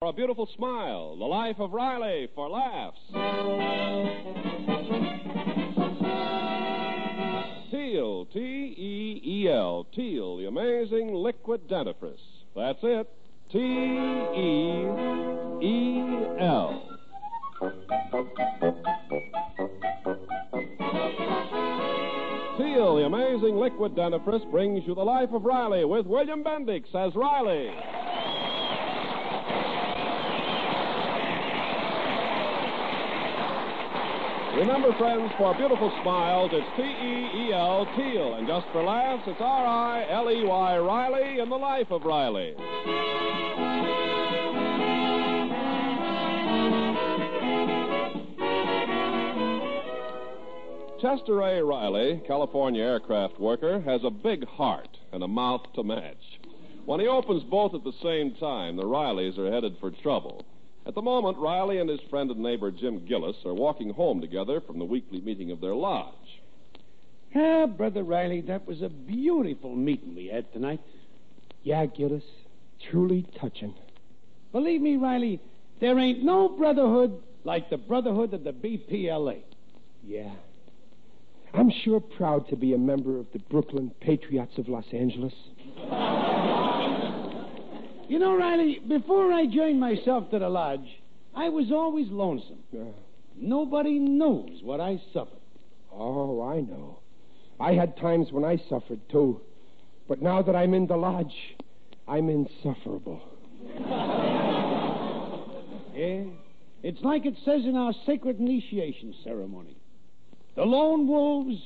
For a beautiful smile, the life of Riley for laughs. Teel, T E E L, Teel, the amazing liquid dentifrice. That's it, T E E L. Teel, the amazing liquid dentifrice, brings you the life of Riley with William Bendix as Riley. Remember, friends, for beautiful smiles, it's T E E L, Teel. And just for laughs, it's R I L E Y, Riley, in the life of Riley. Chester A. Riley, California aircraft worker, has a big heart and a mouth to match. When he opens both at the same time, the Rileys are headed for trouble. At the moment, Riley and his friend and neighbor Jim Gillis are walking home together from the weekly meeting of their lodge. Ah, Brother Riley, that was a beautiful meeting we had tonight. Yeah, Gillis. Truly touching. Believe me, Riley, there ain't no brotherhood like the brotherhood of the BPLA. Yeah. I'm sure proud to be a member of the Brooklyn Patriots of Los Angeles. You know, Riley, before I joined myself to the lodge, I was always lonesome. Uh, Nobody knows what I suffered. oh, I know. I had times when I suffered, too. But now that I'm in the lodge, I'm insufferable. Yeah. It's like it says in our sacred initiation ceremony. The lone wolves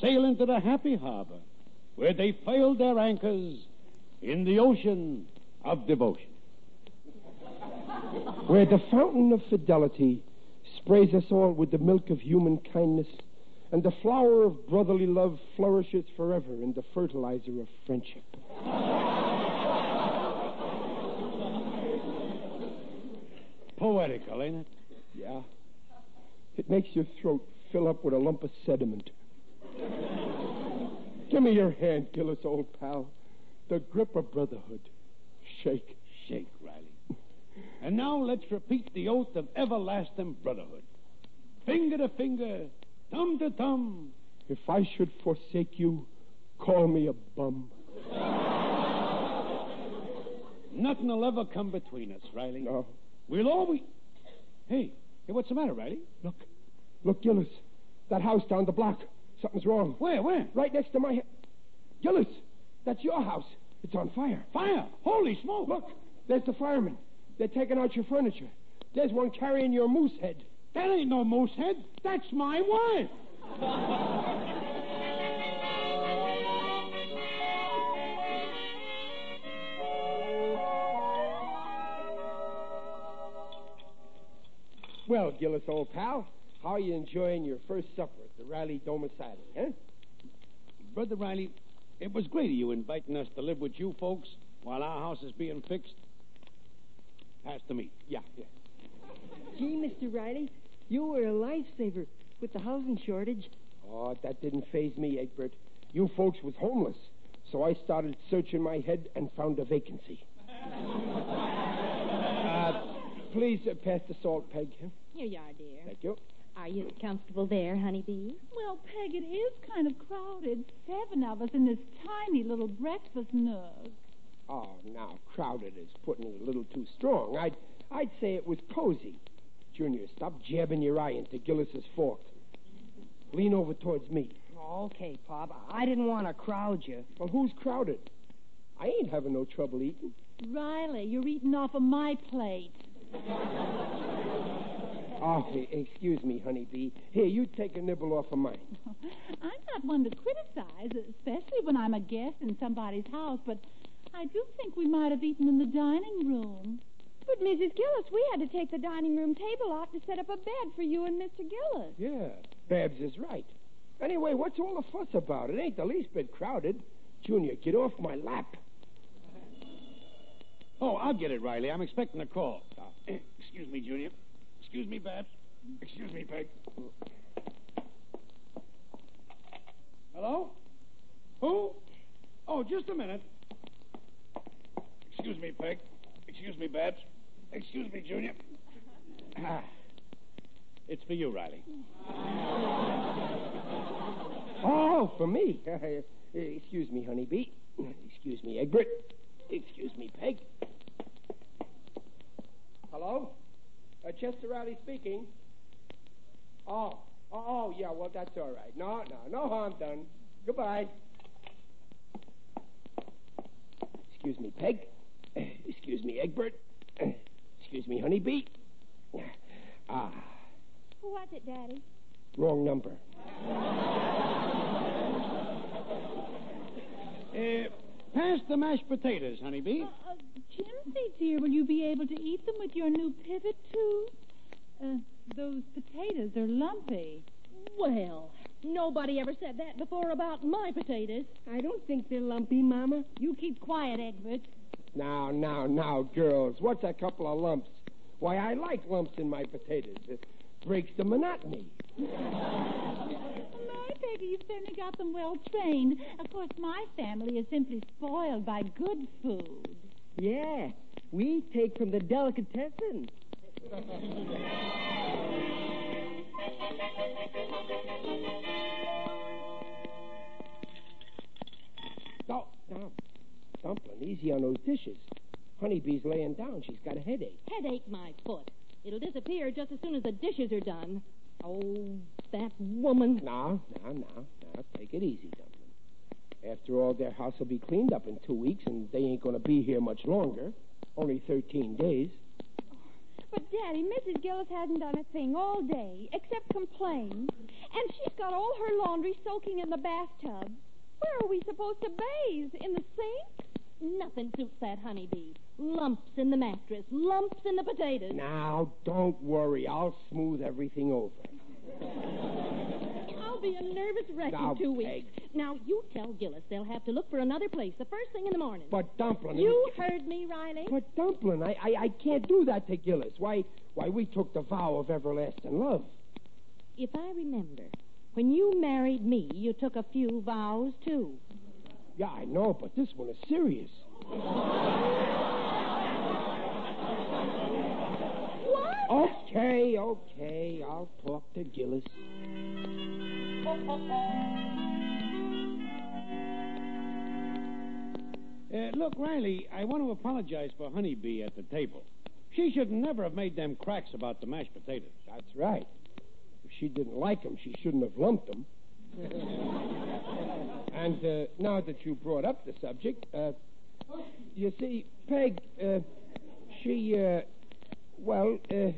sail into the happy harbor where they failed their anchors in the ocean of devotion. Where the fountain of fidelity sprays us all with the milk of human kindness, and the flower of brotherly love flourishes forever in the fertilizer of friendship. Poetical, ain't it? Yeah. It makes your throat fill up with a lump of sediment. Give me your hand, Gillis, old pal. The grip of brotherhood. Shake. Shake, Riley. And now let's repeat the oath of everlasting brotherhood. Finger to finger, thumb to thumb. If I should forsake you, call me a bum. Nothing will ever come between us, Riley. No. We'll always. Hey, hey, what's the matter, Riley? Look. Look, Gillis. That house down the block. Something's wrong. Where, where? Right next to my. Gillis, that's your house. It's on fire. Fire! Holy smoke! Look, there's the firemen. They're taking out your furniture. There's one carrying your moose head. That ain't no moose head. That's my wife. Well, Gillis, old pal, how are you enjoying your first supper at the Riley domicile, huh? Brother Riley, it was great of you inviting us to live with you folks while our house is being fixed. Pass the meat. Yeah, yeah. Gee, Mr. Riley, you were a lifesaver with the housing shortage. Oh, that didn't phase me, Egbert. You folks was homeless, so I started searching my head and found a vacancy. uh, please uh, pass the salt, Peg. Here you are, dear. Thank you. Are you comfortable there, honeybee? Well, Peg, it is kind of crowded. Seven of us in this tiny little breakfast nook. Oh, now crowded is putting it a little too strong. I'd I'd say it was cozy. Junior, stop jabbing your eye into Gillis's fork. Lean over towards me. Okay, Pop. I didn't want to crowd you. Well, who's crowded? I ain't having no trouble eating. Riley, you're eating off of my plate. Oh, e- excuse me, honeybee. Here, you take a nibble off of mine. I'm not one to criticize, especially when I'm a guest in somebody's house, but I do think we might have eaten in the dining room. But, Mrs. Gillis, we had to take the dining room table out to set up a bed for you and Mr. Gillis. Yeah, Babs is right. Anyway, what's all the fuss about? It ain't the least bit crowded. Junior, get off my lap. Oh, I'll get it, Riley. I'm expecting a call. Excuse me, Junior. Excuse me, Babs. Excuse me, Peg. Hello? Who? Oh, just a minute. Excuse me, Peg. Excuse me, Babs. Excuse me, Junior. It's for you, Riley. Oh, for me. Excuse me, honeybee. Excuse me, Egbert. Excuse me, Peg. Hello? Uh, Chester Riley speaking. Oh, oh, oh, yeah, well, that's all right. No, no, no harm done. Goodbye. Excuse me, Peg. Excuse me, Egbert. Excuse me, honeybee. Ah, Who was it, Daddy? wrong number. Uh, pass the mashed potatoes, honeybee. Uh, uh, Jimsy, dear, will you be able to eat them with your new pivot tooth? Uh, those potatoes are lumpy. Well, nobody ever said that before about my potatoes. I don't think they're lumpy, Mama. You keep quiet, Egbert. Now, now, now, girls, what's a couple of lumps? Why, I like lumps in my potatoes. It breaks the monotony. My, Peggy, you've certainly got them well trained. Of course, my family is simply spoiled by good food. Yeah, we take from the delicatessen. No, no. Dumpling, easy on those dishes. Honeybee's laying down. She's got a headache. Headache my foot. It'll disappear just as soon as the dishes are done. Oh, that woman. Now, now, now, now, take it easy, Dumpling. After all, their house will be cleaned up in two weeks, and they ain't going to be here much longer. Only 13 days. But, Daddy, Mrs. Gillis hasn't done a thing all day except complain. And she's got all her laundry soaking in the bathtub. Where are we supposed to bathe? In the sink? Nothing suits that honeybee. Lumps in the mattress, lumps in the potatoes. Now, don't worry. I'll smooth everything over. I'll be a nervous wreck Now, in two weeks. Now, you tell Gillis they'll have to look for another place the first thing in the morning. But, Dumpling... you heard me, Riley. But, Dumpling, I, I, I can't do that to Gillis. Why, why, we took the vow of everlasting love. If I remember, when you married me, you took a few vows, too. Yeah, I know, but this one is serious. What? Oh, Okay, okay. I'll talk to Gillis. Uh, look, Riley, I want to apologize for Honeybee at the table. She should never have made them cracks about the mashed potatoes. That's right. If she didn't like them, she shouldn't have lumped them. and uh, now that you brought up the subject, uh, you see, Peg, uh, she, uh, well, uh,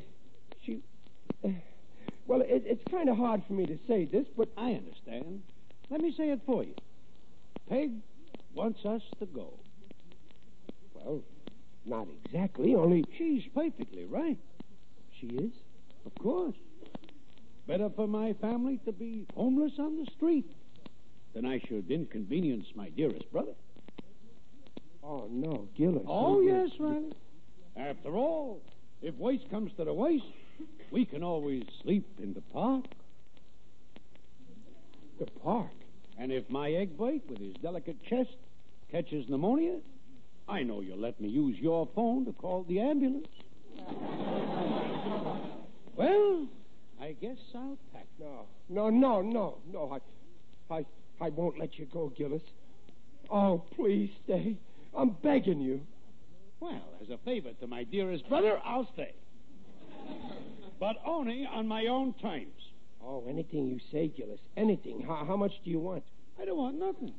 well, it, it's kind of hard for me to say this, but I understand. Let me say it for you. Peg wants us to go. well, not exactly. Only She's perfectly right. she is. Of course. Better for my family to be homeless on the street than I should inconvenience my dearest brother. Oh no, Gillis. Oh, yes, Riley. After all, if waste comes to the waste, we can always sleep in the park. The park. And if my egg bite with his delicate chest catches pneumonia, I know you'll let me use your phone to call the ambulance. well, I guess I'll pack. No, no, no, no, no. I, I, I won't let you go, Gillis. Oh, please stay. I'm begging you. Well, as a favor to my dearest brother, I'll stay. But only on my own terms. Oh, anything you say, Gillis. Anything. How, how much do you want? I don't want nothing.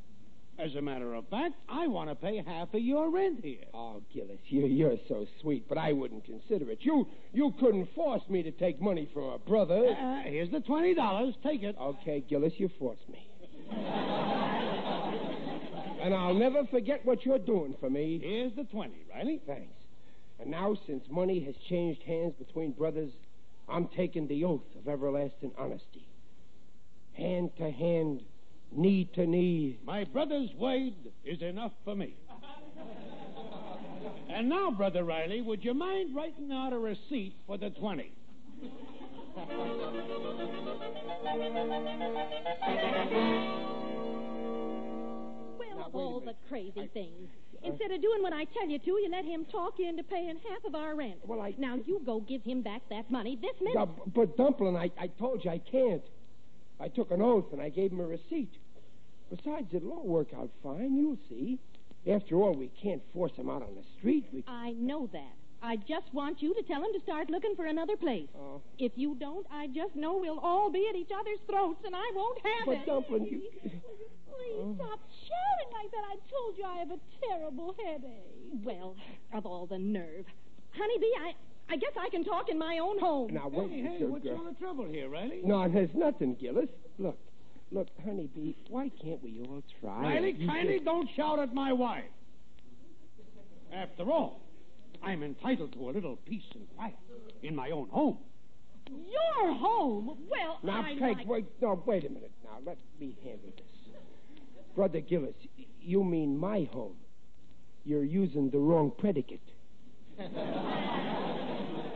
As a matter of fact, I want to pay half of your rent here. Oh, Gillis, you, you're so sweet, but I wouldn't consider it. You, you couldn't force me to take money from a brother. Uh, here's the twenty dollars. Take it. Okay, Gillis, you forced me. and I'll never forget what you're doing for me. Here's the twenty, Riley. Thanks. And now, since money has changed hands between brothers, I'm taking the oath of everlasting honesty. Hand to hand, knee to knee. My brother's word is enough for me. and now, Brother Riley, would you mind writing out a receipt for the 20? Well, Now, of all the crazy I- things. Instead of doing what I tell you to, you let him talk you into paying half of our rent. Well, I- Now, you go give him back that money this minute. But Dumpling, I, I told you I can't. I took an oath and I gave him a receipt. Besides, it'll all work out fine. You'll see. After all, we can't force him out on the street. We. I know that. I just want you to tell him to start looking for another place. Oh. If you don't, I just know we'll all be at each other's throats, and I won't have But it. Dumpling, you. Please oh. stop shouting like that. I told you I have a terrible headache. Well, of all the nerve. Honeybee, I, I guess I can talk in my own home. Now wait, Hey, hey, good what's girl. all the trouble here, Riley? No, there's nothing, Gillis. Look, look, honeybee. Why can't we all try? Riley, kindly don't shout at my wife. After all, I'm entitled to a little peace and quiet in my own home. Your home? Well, Now, I Peg, like... wait. No, wait a minute. Now, let me handle this. Brother Gillis, you mean my home. You're using the wrong predicate.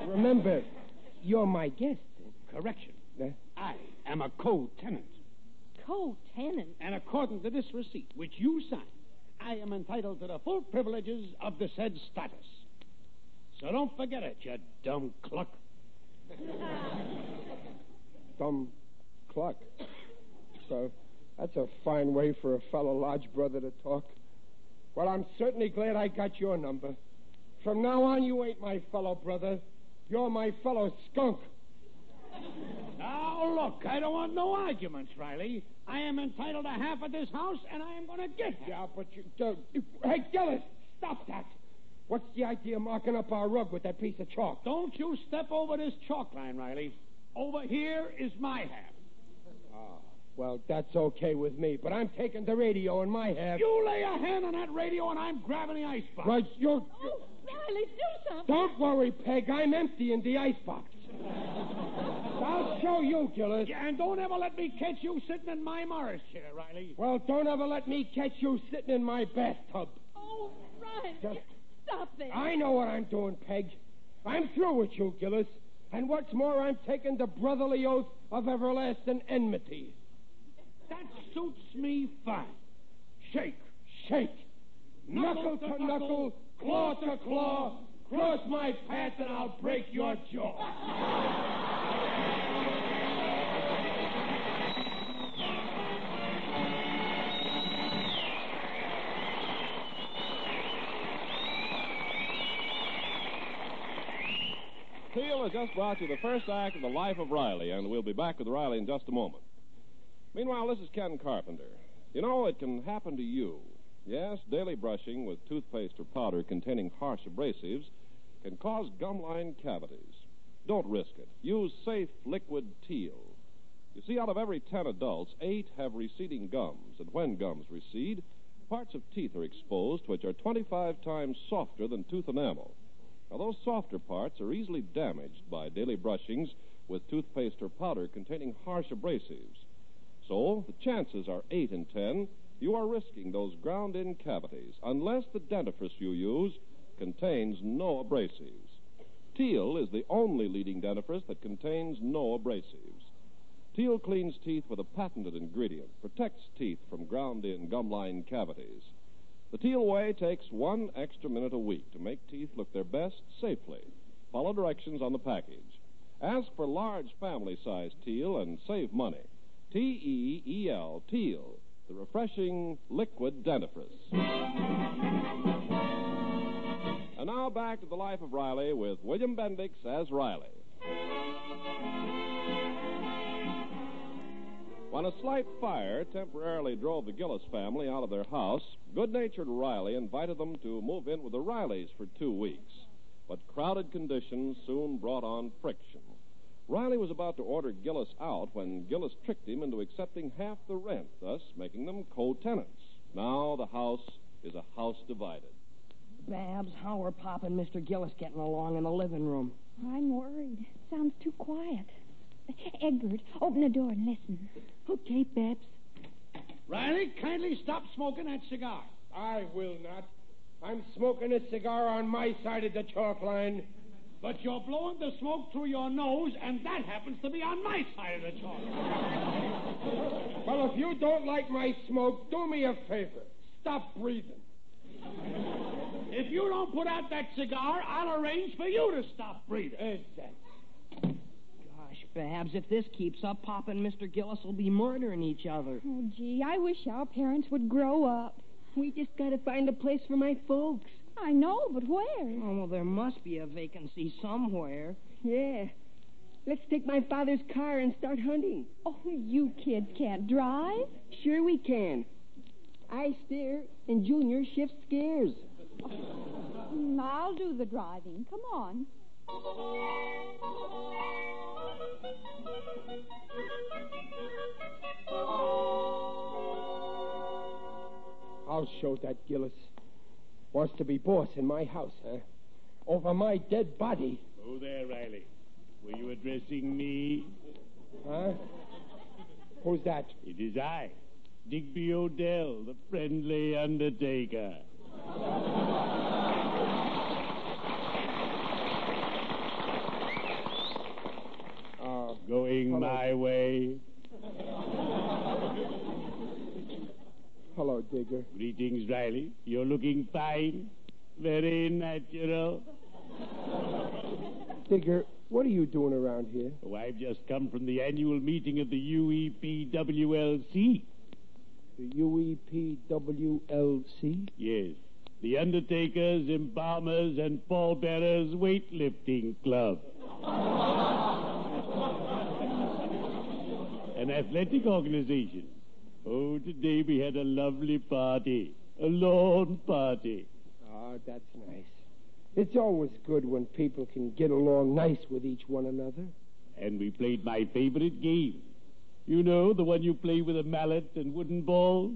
Remember, you're my guest. Correction. Huh? I am a co-tenant. Co-tenant? And according to this receipt, which you signed, I am entitled to the full privileges of the said status. So don't forget it, you dumb cluck. Dumb cluck. So, that's a fine way for a fellow lodge brother to talk. Well, I'm certainly glad I got your number. From now on, you ain't my fellow brother. You're my fellow skunk. Now, look, I don't want no arguments, Riley. I am entitled to half of this house, and I am going to get it. Yeah, but you don't. Hey, Gillis, stop that. What's the idea of marking up our rug with that piece of chalk? Don't you step over this chalk line, Riley. Over here is my half. Ah, well, that's okay with me, but I'm taking the radio in my half. You lay a hand on that radio, and I'm grabbing the icebox. Right, you. Oh, Riley, do something. Don't worry, Peg. I'm emptying the icebox. I'll show you, Gillis. Yeah, and don't ever let me catch you sitting in my Morris chair, Riley. Well, don't ever let me catch you sitting in my bathtub. Oh, Riley, Just- stop it. I know what I'm doing, Peg. I'm through with you, Gillis. And what's more, I'm taking the brotherly oath of everlasting enmity. That suits me fine. Shake. Shake. Knuckle to knuckle, claw to claw. Cross my path and I'll break your jaw. Teel has just brought you the first act of The Life of Riley, and we'll be back with Riley in just a moment. Meanwhile, this is Ken Carpenter. You know, it can happen to you. Yes, daily brushing with toothpaste or powder containing harsh abrasives can cause gum line cavities. Don't risk it. Use safe liquid Teel. You see, out of every ten adults, eight have receding gums, and when gums recede, parts of teeth are exposed which are 25 times softer than tooth enamel. Now, those softer parts are easily damaged by daily brushings with toothpaste or powder containing harsh abrasives. So, the chances are 8 in 10 you are risking those ground in cavities unless the dentifrice you use contains no abrasives. Teel is the only leading dentifrice that contains no abrasives. Teel cleans teeth with a patented ingredient, protects teeth from ground in gum line cavities. The Teel way takes one extra minute a week to make teeth look their best safely. Follow directions on the package. Ask for large family size Teel and save money. T E E L, Teel, the refreshing liquid dentifrice. And now back to the life of Riley with William Bendix as Riley. When a slight fire temporarily drove the Gillis family out of their house, good natured Riley invited them to move in with the Rileys for two weeks. But crowded conditions soon brought on friction. Riley was about to order Gillis out when Gillis tricked him into accepting half the rent, thus making them co tenants. Now the house is a house divided. Babs, how are Pop and Mr. Gillis getting along in the living room? I'm worried. Sounds too quiet. Egbert, open the door and listen. Okay, Babs. Riley, kindly stop smoking that cigar. I will not. I'm smoking a cigar on my side of the chalk line. But you're blowing the smoke through your nose, and that happens to be on my side of the chalk. Line. Well, if you don't like my smoke, do me a favor. Stop breathing. If you don't put out that cigar, I'll arrange for you to stop breathing. Exactly. Gosh, Babs, if this keeps up, Pop and Mr. Gillis will be murdering each other. Oh, gee, I wish our parents would grow up. We just gotta find a place for my folks. I know, but where? Oh, well, there must be a vacancy somewhere. Yeah. Let's take my father's car and start hunting. Oh, you kids can't drive. Sure we can. I steer and Junior shifts gears. I'll do the driving. Come on. I'll show that Gillis. Wants to be boss in my house, huh? Over my dead body. Oh, there, Riley. Were you addressing me? Huh? Who's that? It is I, Digby O'Dell, the friendly undertaker. Uh, Going Hello. my way. hello, Digger. Greetings, Riley. You're looking fine. Very natural. Digger, what are you doing around here? Oh, I've just come from the annual meeting of the UEPWLC. The UEPWLC? Yes. The Undertakers, Embalmers, and Pallbearers Weightlifting Club. An athletic organization. Oh, today we had a lovely party. A lawn party. Oh, that's nice. It's always good when people can get along nice with each one another. And we played my favorite game. You know, the one you play with a mallet and wooden balls?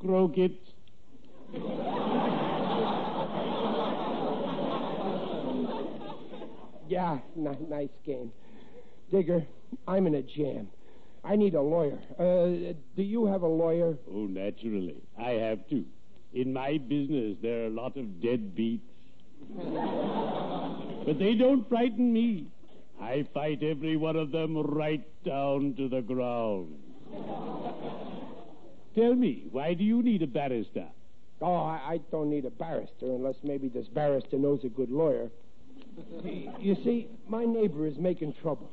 Croquet. Yeah, n- nice game. Digger, I'm in a jam. I need a lawyer. Uh, do you have a lawyer? Oh, naturally. I have to. In my business, there are a lot of deadbeats. but they don't frighten me. I fight every one of them right down to the ground. Tell me, why do you need a barrister? Oh, I, I don't need a barrister unless maybe this barrister knows a good lawyer. You see, my neighbor is making trouble.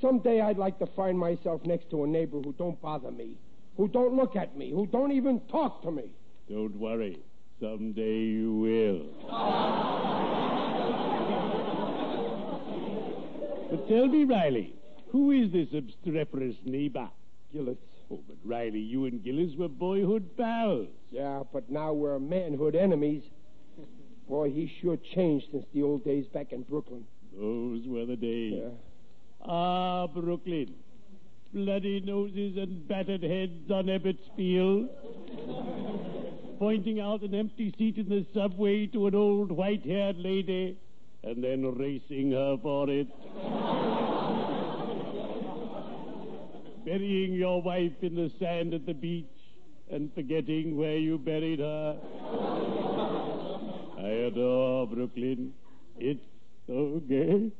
Someday I'd like to find myself next to a neighbor who don't bother me, who don't look at me, who don't even talk to me. Don't worry. Someday you will. but tell me, Riley, who is this obstreperous neighbor? Gillis. Oh, but Riley, you and Gillis were boyhood pals. Yeah, but now we're manhood enemies. Boy, he sure changed since the old days back in Brooklyn. Those were the days. Yeah. Ah, Brooklyn. Bloody noses and battered heads on Ebbets Field. Pointing out an empty seat in the subway to an old white haired lady and then racing her for it. Burying your wife in the sand at the beach and forgetting where you buried her. I adore Brooklyn. It's so gay.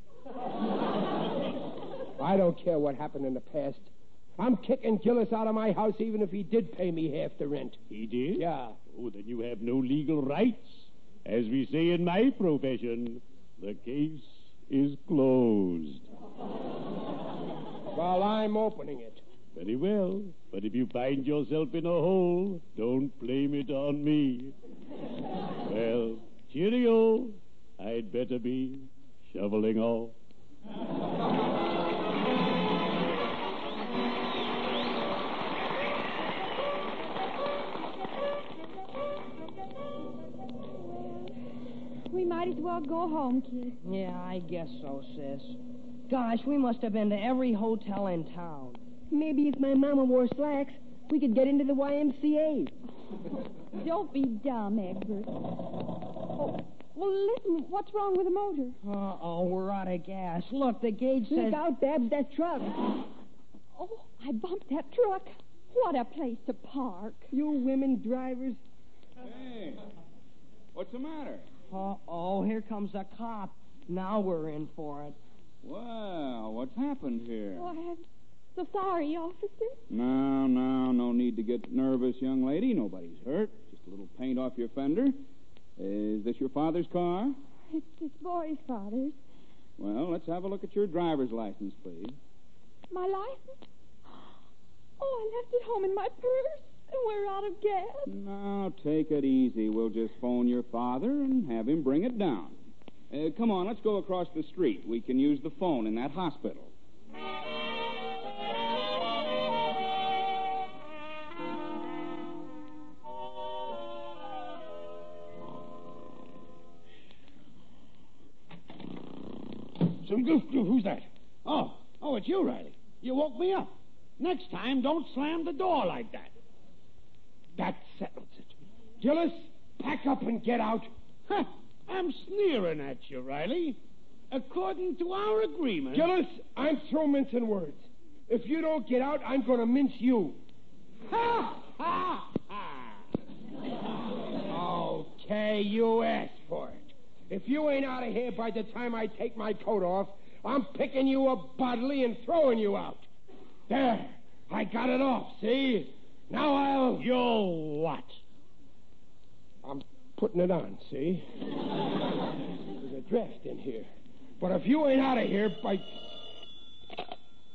I don't care what happened in the past. I'm kicking Gillis out of my house even if he did pay me half the rent. He did? Yeah. Oh, then you have no legal rights. As we say in my profession, the case is closed. Well, I'm opening it. Very well. But if you find yourself in a hole, don't blame it on me. well, cheerio. I'd better be shoveling off. Might as well go home, kid. Yeah, I guess so, sis. Gosh, we must have been to every hotel in town. Maybe if my mama wore slacks, we could get into the YMCA. Don't be dumb, Egbert. Oh, well, listen, what's wrong with the motor? Uh-oh, we're out of gas. Look, the gauge says... Look out, Babs, that truck. Oh, I bumped that truck. What a place to park. You women drivers. Hey, what's the matter? Uh-oh, here comes a cop. Now we're in for it. Well, what's happened here? Oh, I'm so sorry, officer. No, no, no need to get nervous, young lady. Nobody's hurt. Just a little paint off your fender. Is this your father's car? It's this boy's father's. Well, let's have a look at your driver's license, please. My license? Oh, I left it home in my purse, and we're out of gas. Now, take it easy. We'll just phone your father and have him bring it down. Uh, come on, let's go across the street. We can use the phone in that hospital. Some goof goof. Who's that? Oh, oh, it's you, Riley. You woke me up. Next time, don't slam the door like that. That settles it. Gillis, pack up and get out. Huh, I'm sneering at you, Riley. According to our agreement. Gillis, I'm through mincing words. If you don't get out, I'm going to mince you. Ha! Ha! Ha! Okay, you asked for it. If you ain't out of here by the time I take my coat off, I'm picking you up bodily and throwing you out. There, I got it off, see? Now I'll. You'll what? I'm putting it on, see? There's a draft in here. But if you ain't out of here by.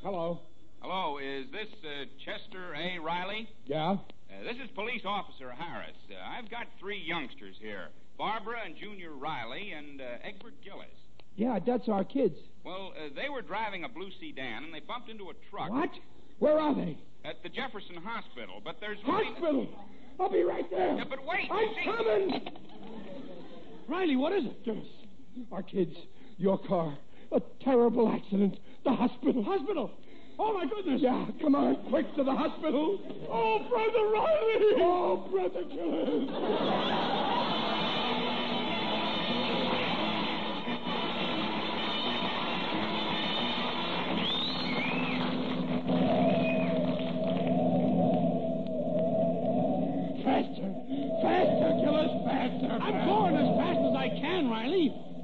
Hello. Hello, is this uh, Chester A. Riley? Yeah? Uh, this is Police Officer Harris. Uh, I've got three youngsters here Barbara and Junior Riley and uh, Egbert Gillis. Yeah, that's our kids. Well, uh, they were driving a blue sedan and they bumped into a truck. What? Where are they? At the Jefferson Hospital, but there's. really- Hospital! I'll be right there. Yeah, but wait. I'm see- coming! Riley, what is it? Gillis, our kids, your car, a terrible accident, the hospital. Hospital? Oh, my goodness. Yeah, come on, quick to the hospital. Oh, Brother Riley. Oh, Brother Gillis.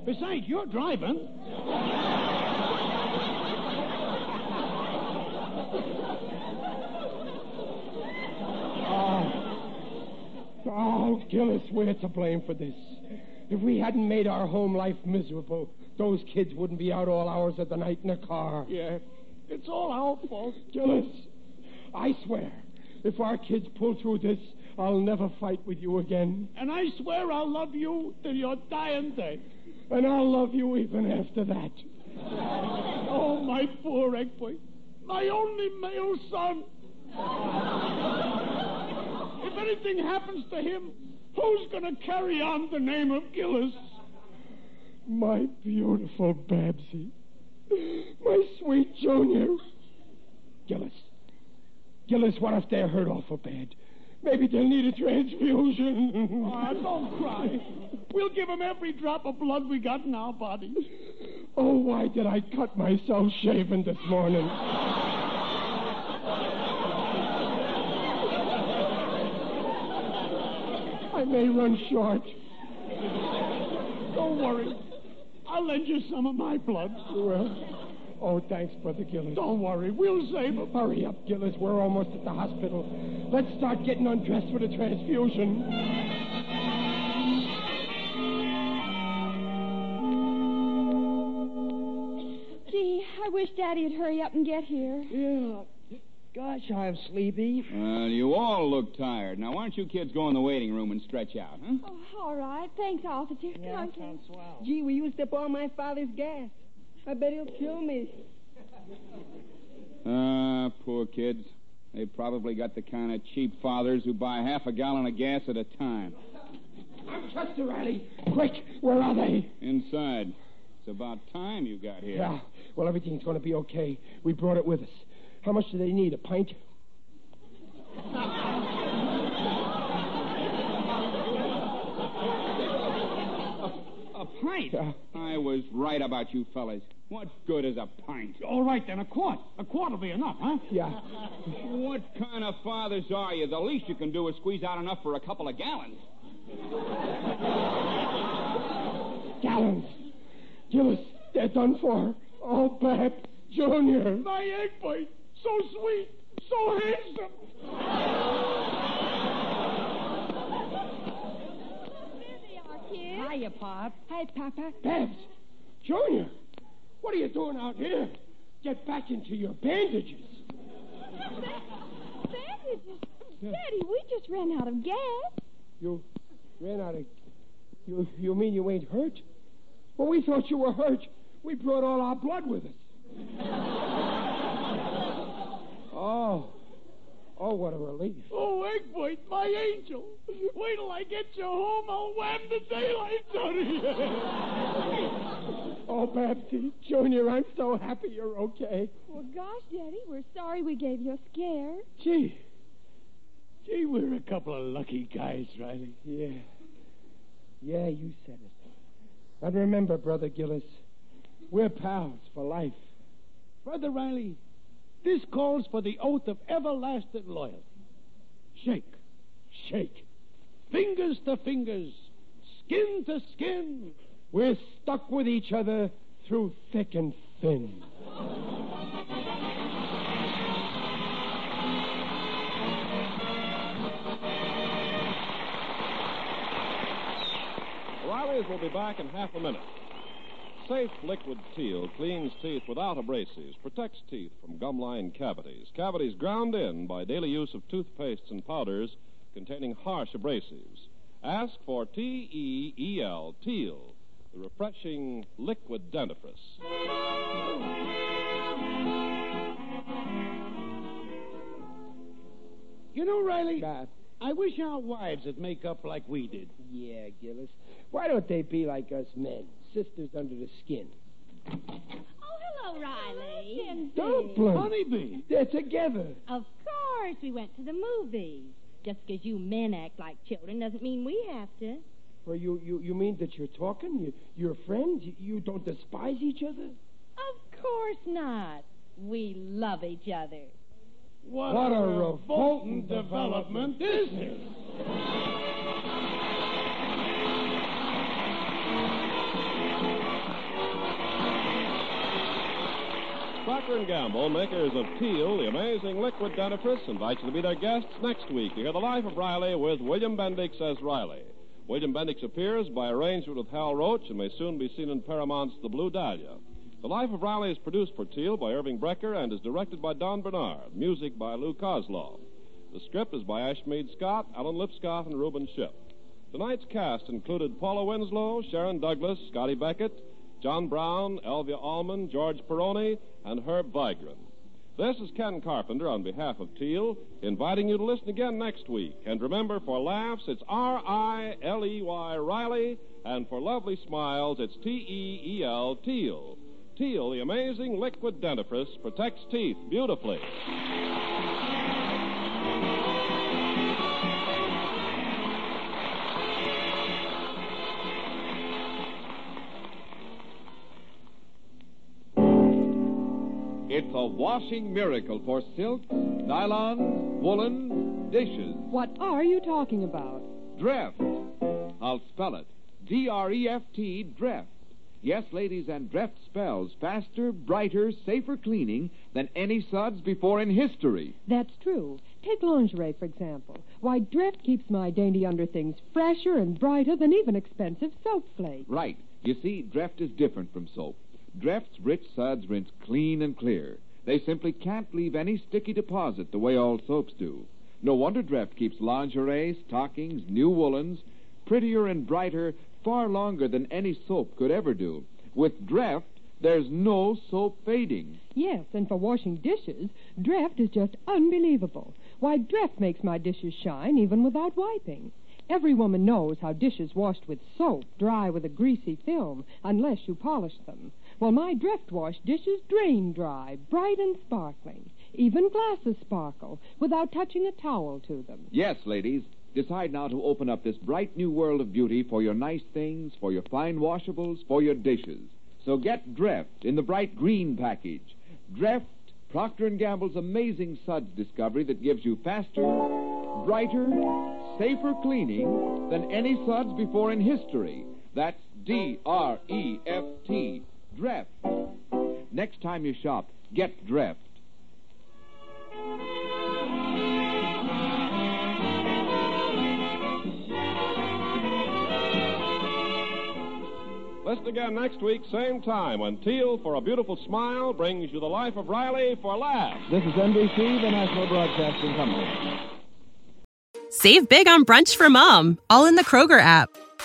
Besides, you're driving. Oh. oh, Gillis, we're to blame for this. If we hadn't made our home life miserable, those kids wouldn't be out all hours of the night in a car. Yeah, it's all our fault. Gillis, I swear, if our kids pull through this, I'll never fight with you again. And I swear I'll love you till your dying day. And I'll love you even after that. Oh, my poor Egbert. My only male son. if anything happens to him, who's going to carry on the name of Gillis? My beautiful Babsy. My sweet Junior. Gillis. Gillis, what if they're hurt awful bad? Maybe they'll need a transfusion. Ah, don't cry. We'll give him every drop of blood we got in our bodies. Oh, why did I cut myself shaving this morning? I may run short. Don't worry. I'll lend you some of my blood. Well, oh, thanks, Brother Gillis. Don't worry. We'll save him. Hurry up, Gillis. We're almost at the hospital. Let's start getting undressed for the transfusion. Gee, I wish Daddy'd hurry up and get here. Yeah. Gosh, I'm sleepy. Well, you all look tired. Now, why don't you kids go in the waiting room and stretch out, huh? Oh, all right. Thanks, officer. Come on, kid. swell. Gee, we used up all my father's gas. I bet he'll kill me. Ah, poor kids. They probably got the kind of cheap fathers who buy half a gallon of gas at a time. I'm Chester Riley. Quick, where are they? Inside. It's about time you got here. Yeah. Well, everything's going to be okay. We brought it with us. How much do they need? A pint? a, pint? I was right about you fellas. What good is a pint? All right, then, a quart. A quart will be enough, huh? Yeah. What kind of fathers are you? The least you can do is squeeze out enough for a couple of gallons. Gallons. Gillis, they're done for. Oh, Bab, Junior. My egg white. So sweet. So handsome. Hiya, Pop. Hey, Papa. Babs, Junior, what are you doing out here? Get back into your bandages. Bandages? Daddy, we just ran out of gas. You ran out of. You, you mean you ain't hurt? Well, we thought you were hurt. We brought all our blood with us. oh. Oh, what a relief. Oh, egg white, my angel. Wait till I get you home. I'll wham the daylights out of you. Oh, Babsy, Junior, I'm so happy you're okay. Well, gosh, Daddy, we're sorry we gave you a scare. Gee. Gee, we're a couple of lucky guys, Riley. Yeah. Yeah, you said it. And remember, Brother Gillis, we're pals for life. Brother Riley, this calls for the oath of everlasting loyalty. Shake, shake. Fingers to fingers, skin to skin. We're stuck with each other through thick and thin. Riley's will be back in half a minute. Safe liquid teel cleans teeth without abrasives, protects teeth from gum line cavities. Cavities ground in by daily use of toothpastes and powders containing harsh abrasives. Ask for T E E L, Teel, the refreshing liquid dentifrice. You know, Riley, I wish our wives would make up like we did. Yeah, Gillis. Why don't they be like us men, sisters under the skin? Oh, hello, Riley. Dumpling. Honeybee. They're together. Of course, we went to the movies. Just because you men act like children doesn't mean we have to. Well, you, you, you mean that you're talking? You, you're friends? You, you don't despise each other? Of course not. We love each other. What, What a, a revolting revolting development this is. Procter & Gamble, makers of Teel, the amazing liquid dentifrice, invite you to be their guests next week to hear the life of Riley with William Bendix as Riley. William Bendix appears by arrangement with Hal Roach and may soon be seen in Paramount's The Blue Dahlia. The Life of Riley is produced for Teel by Irving Brecher and is directed by Don Bernard. Music by Lou Kosloff. The script is by Ashmead Scott, Alan Lipscott, and Reuben Ship. Tonight's cast included Paula Winslow, Sharon Douglas, Scotty Beckett, John Brown, Elvia Allman, George Peroni, and Herb Vigran. This is Ken Carpenter on behalf of Teel, inviting you to listen again next week. And remember, for laughs, it's R I L E Y Riley, and for lovely smiles, it's T E E L Teel. Teel, the amazing liquid dentifrice, protects teeth beautifully. It's a washing miracle for silk, nylon, woolen, dishes. What are you talking about? Dreft. I'll spell it. D R E F T, Dreft. Yes, ladies, and Dreft spells faster, brighter, safer cleaning than any suds before in history. That's true. Take lingerie, for example. Why, Dreft keeps my dainty underthings fresher and brighter than even expensive soap flakes. Right. You see, Dreft is different from soap. Dreft's rich suds rinse clean and clear. They simply can't leave any sticky deposit the way all soaps do. No wonder Dreft keeps lingerie, stockings, new woolens prettier and brighter far longer than any soap could ever do. With Dreft, there's no soap fading. Yes, and for washing dishes, Dreft is just unbelievable. Why, Dreft makes my dishes shine even without wiping. Every woman knows how dishes washed with soap dry with a greasy film unless you polish them. Well, my Dreft wash dishes drain dry, bright and sparkling. Even glasses sparkle without touching a towel to them. Yes, ladies, Decide now to open up this bright new world of beauty for your nice things, for your fine washables, for your dishes. So get Dreft in the bright green package. Dreft, Procter & Gamble's amazing suds discovery that gives you faster, brighter, safer cleaning than any suds before in history. That's D-R-E-F-T, Dreft. Next time you shop, get Dreft. Listen again next week, same time, when Teel for a Beautiful Smile brings you the life of Riley for laughs. This is NBC, the National Broadcasting Company. Save big on brunch for mom, all in the Kroger app.